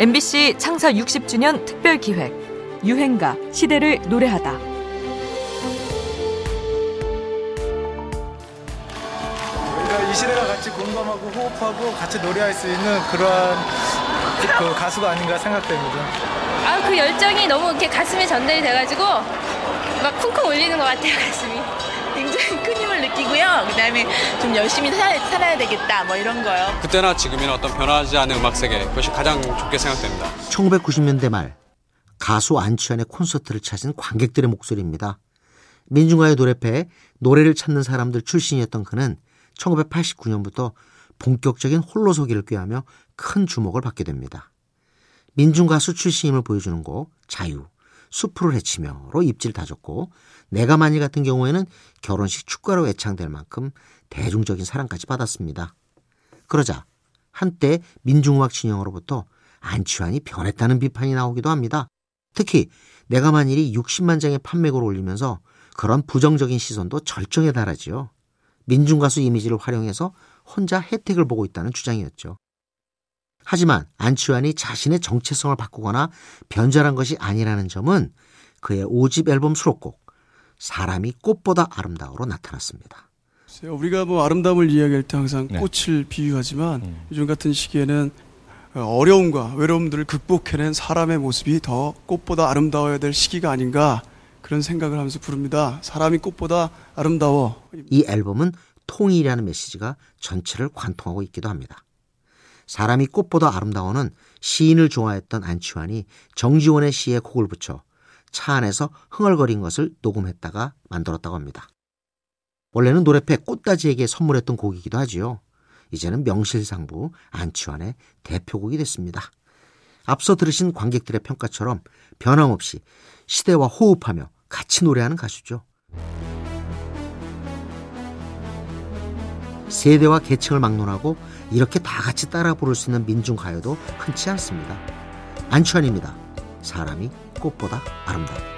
MBC 창사 60주년 특별 기획 유행가 시대를 노래하다. 우리가 이 시대와 같이 공감하고 호흡하고 같이 노래할 수 있는 그러한 그 가수가 아닌가 생각됩니다. 아, 그 열정이 너무 이렇게 가슴에 전달이 돼가지고 막 쿵쿵 울리는 것 같아요, 가슴이. 느끼고요. 그다음에 좀 열심히 살, 살아야 되겠다 뭐 이런 거요. 그때나 지금이나 어떤 변하지 않는 음악 세계 그것이 가장 좋게 생각됩니다. 1990년대 말 가수 안치환의 콘서트를 찾은 관객들의 목소리입니다. 민중가요 노래패에 노래를 찾는 사람들 출신이었던 그는 1989년부터 본격적인 홀로서기를 꾀하며 큰 주목을 받게 됩니다. 민중가수 출신임을 보여주는 곡 자유, 수프를 헤치며로 입지를 다졌고 내가 만일 같은 경우에는 결혼식 축가로 애창될 만큼 대중적인 사랑까지 받았습니다. 그러자 한때 민중음악 진영으로부터 안치환이 변했다는 비판이 나오기도 합니다. 특히 내가 만일이 60만 장의 판매고를 올리면서 그런 부정적인 시선도 절정에 달하지요. 민중가수 이미지를 활용해서 혼자 혜택을 보고 있다는 주장이었죠. 하지만 안치환이 자신의 정체성을 바꾸거나 변절한 것이 아니라는 점은 그의 5집 앨범 수록곡 사람이 꽃보다 아름다워로 나타났습니다. 우리가 뭐 아름다움을 이야기할 때 항상 네. 꽃을 비유하지만 음. 요즘 같은 시기에는 어려움과 외로움들을 극복해낸 사람의 모습이 더 꽃보다 아름다워야 될 시기가 아닌가 그런 생각을 하면서 부릅니다. 사람이 꽃보다 아름다워. 이 앨범은 통일이라는 메시지가 전체를 관통하고 있기도 합니다. 사람이 꽃보다 아름다워는 시인을 좋아했던 안치환이 정지원의 시에 곡을 붙여 차 안에서 흥얼거린 것을 녹음했다가 만들었다고 합니다. 원래는 노래패 꽃다지에게 선물했던 곡이기도 하지요. 이제는 명실상부 안치환의 대표곡이 됐습니다. 앞서 들으신 관객들의 평가처럼 변함없이 시대와 호흡하며 같이 노래하는 가수죠. 세대와 계층을 막론하고 이렇게 다 같이 따라 부를 수 있는 민중 가요도 흔치 않습니다. 안치환입니다. 사람이 꽃보다 아름다워.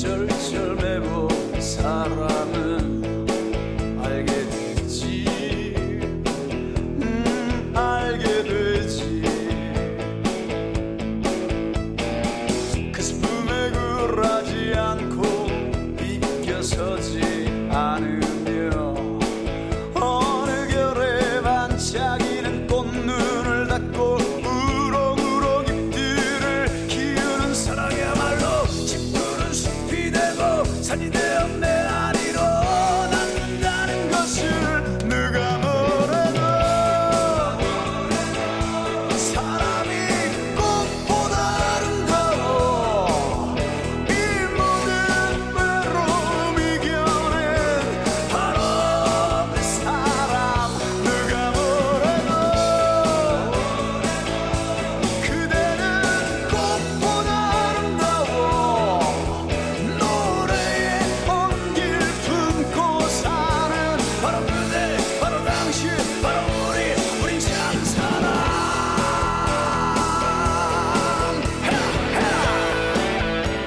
절절 매고 사람